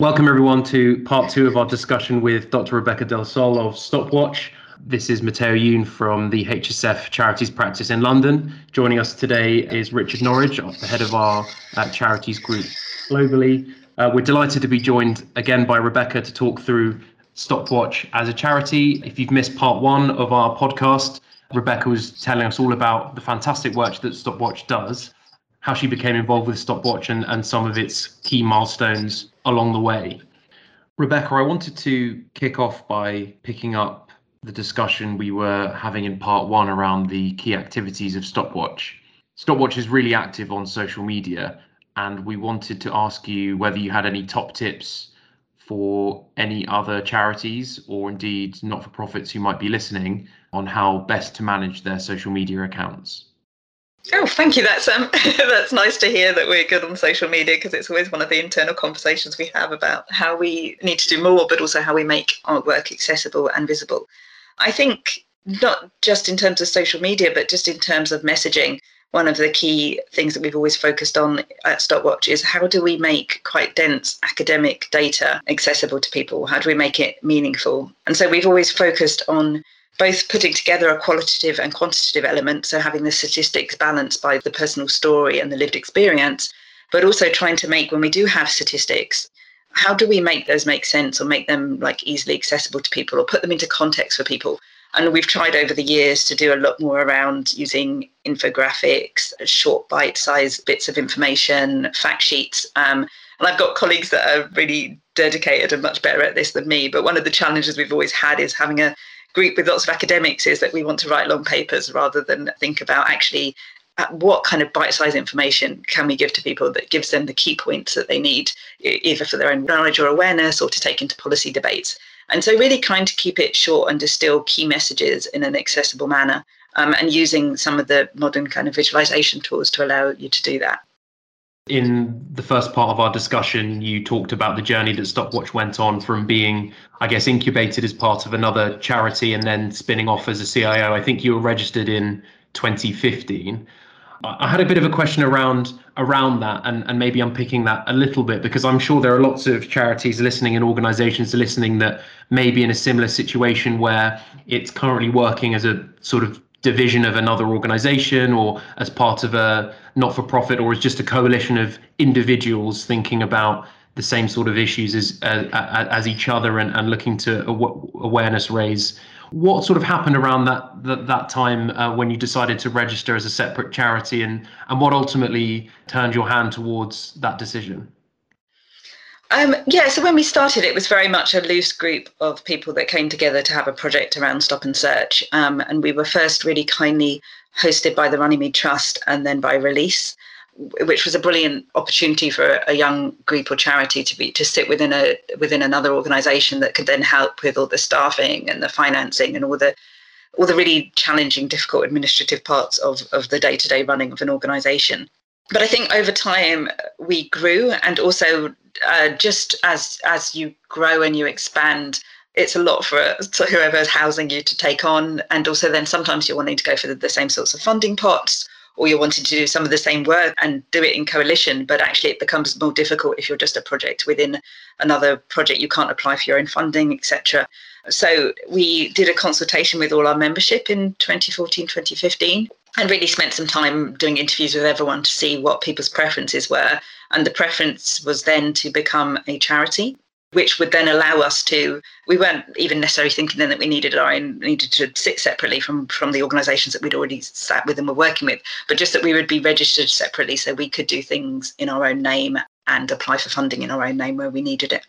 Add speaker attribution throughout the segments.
Speaker 1: Welcome, everyone, to part two of our discussion with Dr. Rebecca Delsol of Stopwatch. This is Matteo Yoon from the HSF Charities Practice in London. Joining us today is Richard Norridge, the head of our uh, charities group globally. Uh, we're delighted to be joined again by Rebecca to talk through Stopwatch as a charity. If you've missed part one of our podcast, Rebecca was telling us all about the fantastic work that Stopwatch does, how she became involved with Stopwatch, and, and some of its key milestones along the way. Rebecca, I wanted to kick off by picking up the discussion we were having in part one around the key activities of Stopwatch. Stopwatch is really active on social media, and we wanted to ask you whether you had any top tips for any other charities or indeed not for profits who might be listening on how best to manage their social media accounts.
Speaker 2: Oh, thank you. That's um, that's nice to hear that we're good on social media because it's always one of the internal conversations we have about how we need to do more, but also how we make our work accessible and visible. I think not just in terms of social media, but just in terms of messaging. One of the key things that we've always focused on at Stopwatch is how do we make quite dense academic data accessible to people? How do we make it meaningful? And so we've always focused on both putting together a qualitative and quantitative element, so having the statistics balanced by the personal story and the lived experience, but also trying to make, when we do have statistics, how do we make those make sense or make them like easily accessible to people or put them into context for people? And we've tried over the years to do a lot more around using infographics, short bite sized bits of information, fact sheets. Um, and I've got colleagues that are really dedicated and much better at this than me. But one of the challenges we've always had is having a group with lots of academics is that we want to write long papers rather than think about actually uh, what kind of bite-sized information can we give to people that gives them the key points that they need either for their own knowledge or awareness or to take into policy debates. And so really trying to keep it short and distill key messages in an accessible manner um, and using some of the modern kind of visualization tools to allow you to do that
Speaker 1: in the first part of our discussion, you talked about the journey that Stopwatch went on from being, I guess, incubated as part of another charity and then spinning off as a CIO. I think you were registered in 2015. I had a bit of a question around around that and, and maybe unpicking that a little bit because I'm sure there are lots of charities listening and organizations listening that may be in a similar situation where it's currently working as a sort of division of another organization or as part of a not for profit or as just a coalition of individuals thinking about the same sort of issues as uh, as each other and, and looking to awareness raise. What sort of happened around that that, that time uh, when you decided to register as a separate charity and and what ultimately turned your hand towards that decision
Speaker 2: um, yeah, so when we started, it was very much a loose group of people that came together to have a project around Stop and Search. Um, and we were first really kindly hosted by the Runnymede Trust and then by Release, which was a brilliant opportunity for a young group or charity to be to sit within a within another organisation that could then help with all the staffing and the financing and all the all the really challenging, difficult administrative parts of, of the day-to-day running of an organisation but I think over time we grew, and also uh, just as as you grow and you expand, it's a lot for whoever's housing you to take on, and also then sometimes you're wanting to go for the, the same sorts of funding pots, or you're wanting to do some of the same work and do it in coalition. But actually, it becomes more difficult if you're just a project within another project. You can't apply for your own funding, etc. So we did a consultation with all our membership in 2014, 2015 and really spent some time doing interviews with everyone to see what people's preferences were. And the preference was then to become a charity, which would then allow us to. We weren't even necessarily thinking then that we needed our own, needed to sit separately from from the organisations that we'd already sat with and were working with, but just that we would be registered separately so we could do things in our own name and apply for funding in our own name where we needed it.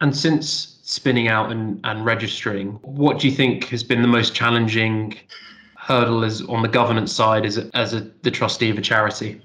Speaker 1: And since spinning out and, and registering, what do you think has been the most challenging hurdle is on the governance side as a, as a, the trustee of a charity?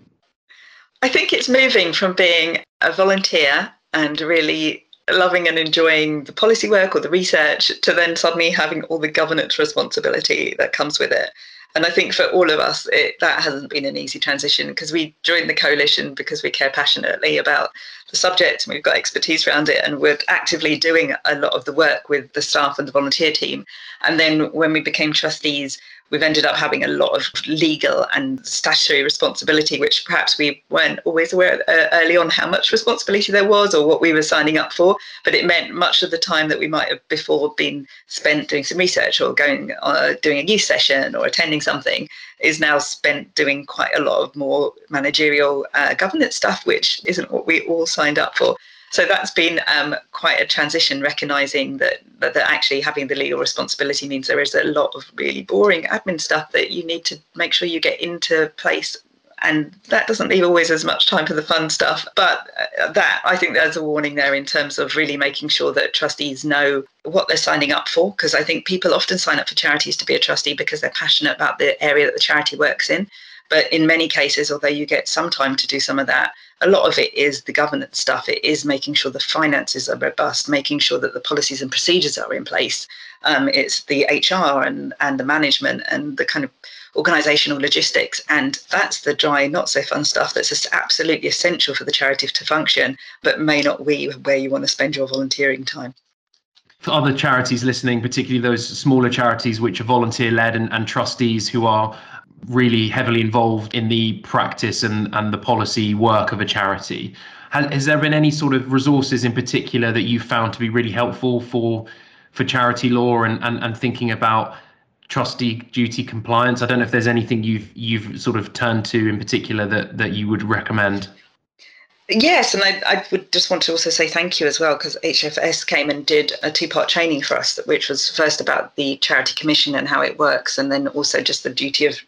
Speaker 2: I think it's moving from being a volunteer and really loving and enjoying the policy work or the research to then suddenly having all the governance responsibility that comes with it. And I think for all of us, it, that hasn't been an easy transition because we joined the coalition because we care passionately about the subject and we've got expertise around it and we're actively doing a lot of the work with the staff and the volunteer team. And then when we became trustees, we've ended up having a lot of legal and statutory responsibility, which perhaps we weren't always aware uh, early on how much responsibility there was or what we were signing up for. But it meant much of the time that we might have before been spent doing some research or going uh, doing a youth session or attending something is now spent doing quite a lot of more managerial uh, governance stuff, which isn't what we all signed up for. So that's been um, quite a transition, recognizing that, that, actually having the legal responsibility means there is a lot of really boring admin stuff that you need to make sure you get into place and that doesn't leave always as much time for the fun stuff. But uh, that I think there's a warning there in terms of really making sure that trustees know what they're signing up for, because I think people often sign up for charities to be a trustee because they're passionate about the area that the charity works in. But in many cases, although you get some time to do some of that, a lot of it is the governance stuff. It is making sure the finances are robust, making sure that the policies and procedures are in place. Um, it's the HR and, and the management and the kind of organizational logistics. And that's the dry, not so fun stuff that's just absolutely essential for the charity to function, but may not be where you want to spend your volunteering time.
Speaker 1: For other charities listening, particularly those smaller charities which are volunteer led and, and trustees who are really heavily involved in the practice and, and the policy work of a charity. Has, has there been any sort of resources in particular that you found to be really helpful for for charity law and, and, and thinking about trustee duty compliance? I don't know if there's anything you've you've sort of turned to in particular that that you would recommend.
Speaker 2: Yes, and I, I would just want to also say thank you as well because HFS came and did a two part training for us, which was first about the Charity Commission and how it works, and then also just the duty of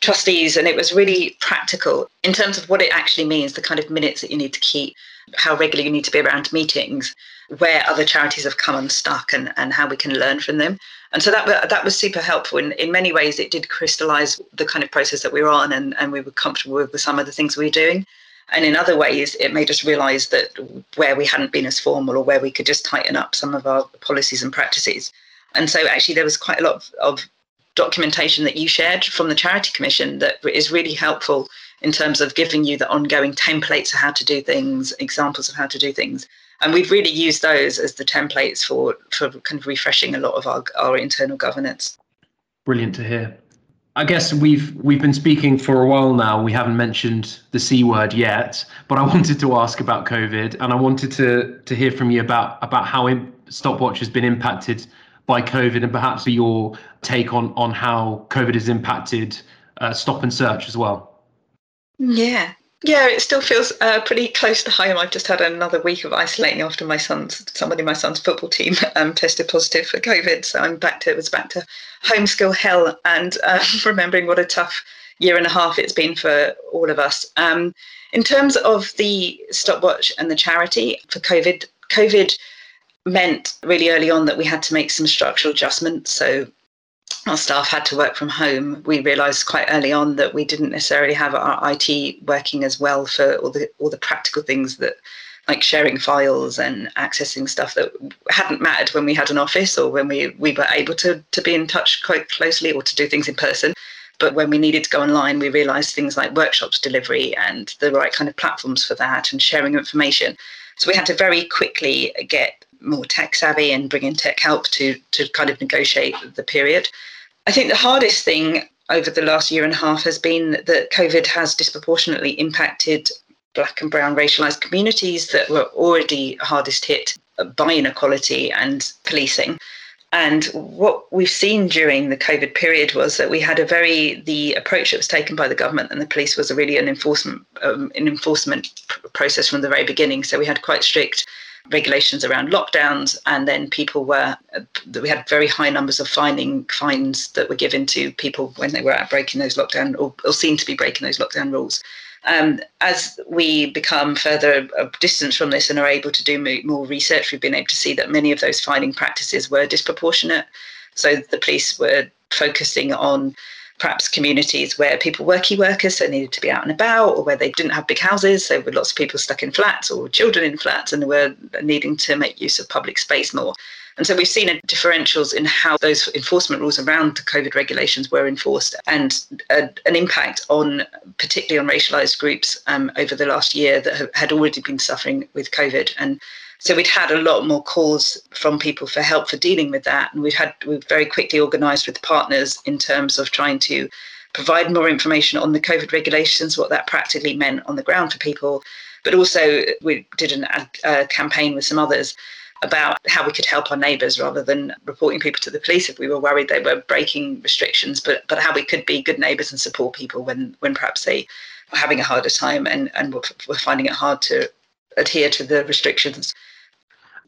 Speaker 2: trustees, and it was really practical in terms of what it actually means, the kind of minutes that you need to keep, how regularly you need to be around meetings, where other charities have come unstuck, and, and how we can learn from them. And so that that was super helpful. In, in many ways, it did crystallize the kind of process that we were on, and, and we were comfortable with, with some of the things we were doing. And in other ways, it made us realize that where we hadn't been as formal or where we could just tighten up some of our policies and practices. And so actually, there was quite a lot of, of documentation that you shared from the Charity Commission that is really helpful in terms of giving you the ongoing templates of how to do things, examples of how to do things. And we've really used those as the templates for, for kind of refreshing a lot of our, our internal governance.
Speaker 1: Brilliant to hear. I guess we've we've been speaking for a while now. We haven't mentioned the C word yet, but I wanted to ask about COVID, and I wanted to to hear from you about about how Stopwatch has been impacted by COVID and perhaps your take on, on how COVID has impacted uh, stop and search as well.
Speaker 2: Yeah. Yeah, it still feels uh, pretty close to home. I've just had another week of isolating after my son's somebody in my son's football team um, tested positive for COVID. So I'm back to it was back to homeschool hell and uh, remembering what a tough year and a half it's been for all of us. Um, in terms of the stopwatch and the charity for COVID, COVID meant really early on that we had to make some structural adjustments. So our staff had to work from home. We realised quite early on that we didn't necessarily have our IT working as well for all the all the practical things that like sharing files and accessing stuff that hadn't mattered when we had an office or when we, we were able to, to be in touch quite closely or to do things in person. But when we needed to go online, we realized things like workshops delivery and the right kind of platforms for that and sharing information. So we had to very quickly get more tech savvy and bring in tech help to to kind of negotiate the period. I think the hardest thing over the last year and a half has been that COVID has disproportionately impacted black and brown racialized communities that were already hardest hit by inequality and policing. And what we've seen during the COVID period was that we had a very the approach that was taken by the government and the police was a really an enforcement um, an enforcement process from the very beginning. So we had quite strict regulations around lockdowns, and then people were we had very high numbers of fining fines that were given to people when they were breaking those lockdown or, or seemed to be breaking those lockdown rules. Um, as we become further distance from this and are able to do more research, we've been able to see that many of those fining practices were disproportionate. So the police were focusing on perhaps communities where people were key workers, so needed to be out and about, or where they didn't have big houses, so with lots of people stuck in flats or children in flats and were needing to make use of public space more. And so we've seen differentials in how those enforcement rules around the COVID regulations were enforced and a, an impact on, particularly on racialized groups um, over the last year that have, had already been suffering with COVID. And so we'd had a lot more calls from people for help for dealing with that. And we've had, we've very quickly organized with partners in terms of trying to provide more information on the COVID regulations, what that practically meant on the ground for people. But also, we did an, a campaign with some others about how we could help our neighbours rather than reporting people to the police if we were worried they were breaking restrictions, but but how we could be good neighbours and support people when when perhaps they were having a harder time and and were, were finding it hard to adhere to the restrictions.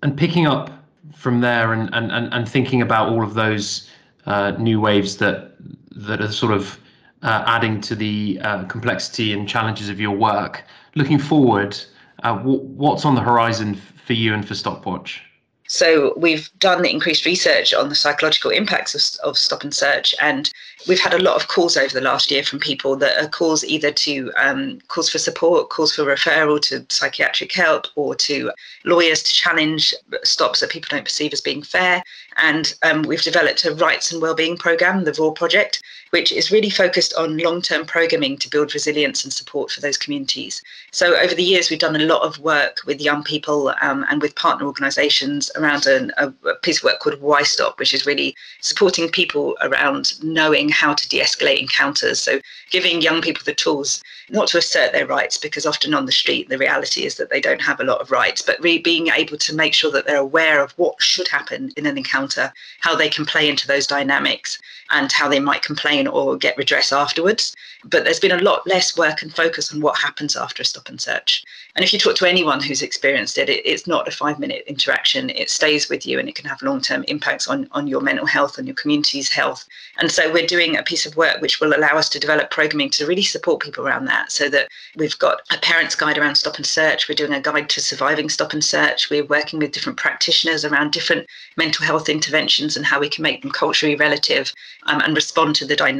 Speaker 1: And picking up from there and and and, and thinking about all of those uh, new waves that that are sort of uh, adding to the uh, complexity and challenges of your work. Looking forward, uh, w- what's on the horizon for you and for Stopwatch?
Speaker 2: So we've done increased research on the psychological impacts of, of, stop and search, and we've had a lot of calls over the last year from people that are calls either to um, calls for support, calls for referral to psychiatric help, or to lawyers to challenge stops that people don't perceive as being fair. And um, we've developed a rights and wellbeing program, the RAW project, which is really focused on long-term programming to build resilience and support for those communities. So over the years, we've done a lot of work with young people um, and with partner organisations around an, a, a, piece of work called Why Stop, which is really supporting people around knowing how to de-escalate encounters. So giving young people the tools not to assert their rights, because often on the street the reality is that they don't have a lot of rights, but really being able to make sure that they're aware of what should happen in an encounter, how they can play into those dynamics, and how they might complain or get redress afterwards. But there's been a lot less work and focus on what happens after a stop and search. And if you talk to anyone who's experienced it, it it's not a five minute interaction. It stays with you and it can have long term impacts on, on your mental health and your community's health. And so we're doing a piece of work which will allow us to develop programming to really support people around that so that we've got a parent's guide around stop and search. We're doing a guide to surviving stop and search. We're working with different practitioners around different mental health interventions and how we can make them culturally relative um, and respond to the dynamics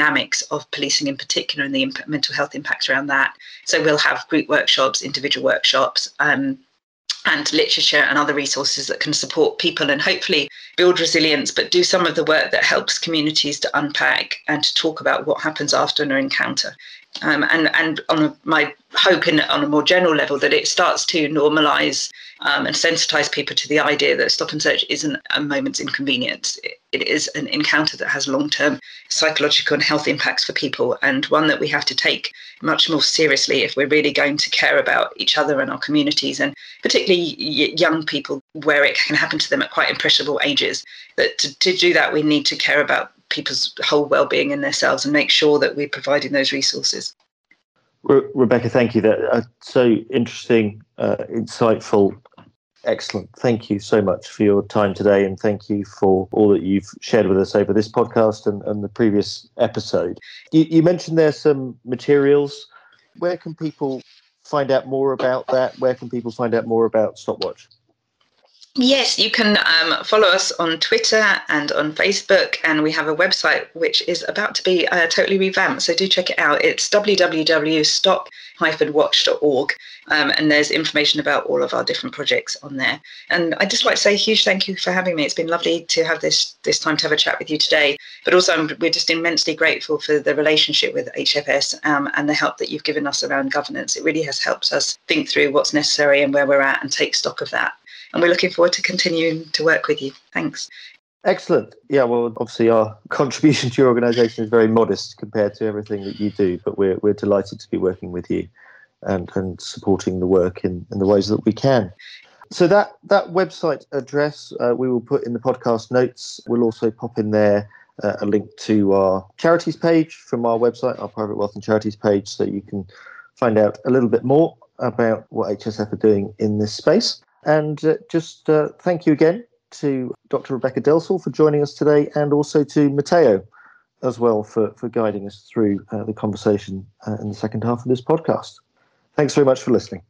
Speaker 2: of policing in particular and the imp- mental health impacts around that. So we'll have group workshops, individual workshops, um, and literature and other resources that can support people and hopefully build resilience, but do some of the work that helps communities to unpack and to talk about what happens after an encounter. Um, and and on a, my hope in on a more general level that it starts to normalise um, and sensitise people to the idea that stop and search isn't a moment's inconvenience. It, it is an encounter that has long-term psychological and health impacts for people, and one that we have to take much more seriously if we're really going to care about each other and our communities, and particularly young people, where it can happen to them at quite impressionable ages. That to, to do that, we need to care about people's whole well-being in themselves and make sure that we're providing those resources.
Speaker 3: Re- Rebecca, thank you. That uh, so interesting, uh, insightful, excellent. Thank you so much for your time today, and thank you for all that you've shared with us over this podcast and, and the previous episode. You, you mentioned there's some materials. Where can people find out more about that? Where can people find out more about Stopwatch?
Speaker 2: Yes, you can um, follow us on Twitter and on Facebook, and we have a website which is about to be uh, totally revamped. So do check it out. It's www.stop-watch.org, um, and there's information about all of our different projects on there. And I'd just like to say a huge thank you for having me. It's been lovely to have this this time to have a chat with you today. But also, we're just immensely grateful for the relationship with HFS um, and the help that you've given us around governance. It really has helped us think through what's necessary and where we're at, and take stock of that and we're looking forward to continuing to work with you. Thanks.
Speaker 3: Excellent. Yeah, well, obviously our contribution to your organisation is very modest compared to everything that you do, but we're we're delighted to be working with you and and supporting the work in, in the ways that we can. So that that website address uh, we will put in the podcast notes. We'll also pop in there uh, a link to our charities page from our website, our private wealth and charities page, so you can find out a little bit more about what HSF are doing in this space. And uh, just uh, thank you again to Dr. Rebecca Delsol for joining us today, and also to Matteo as well for, for guiding us through uh, the conversation uh, in the second half of this podcast. Thanks very much for listening.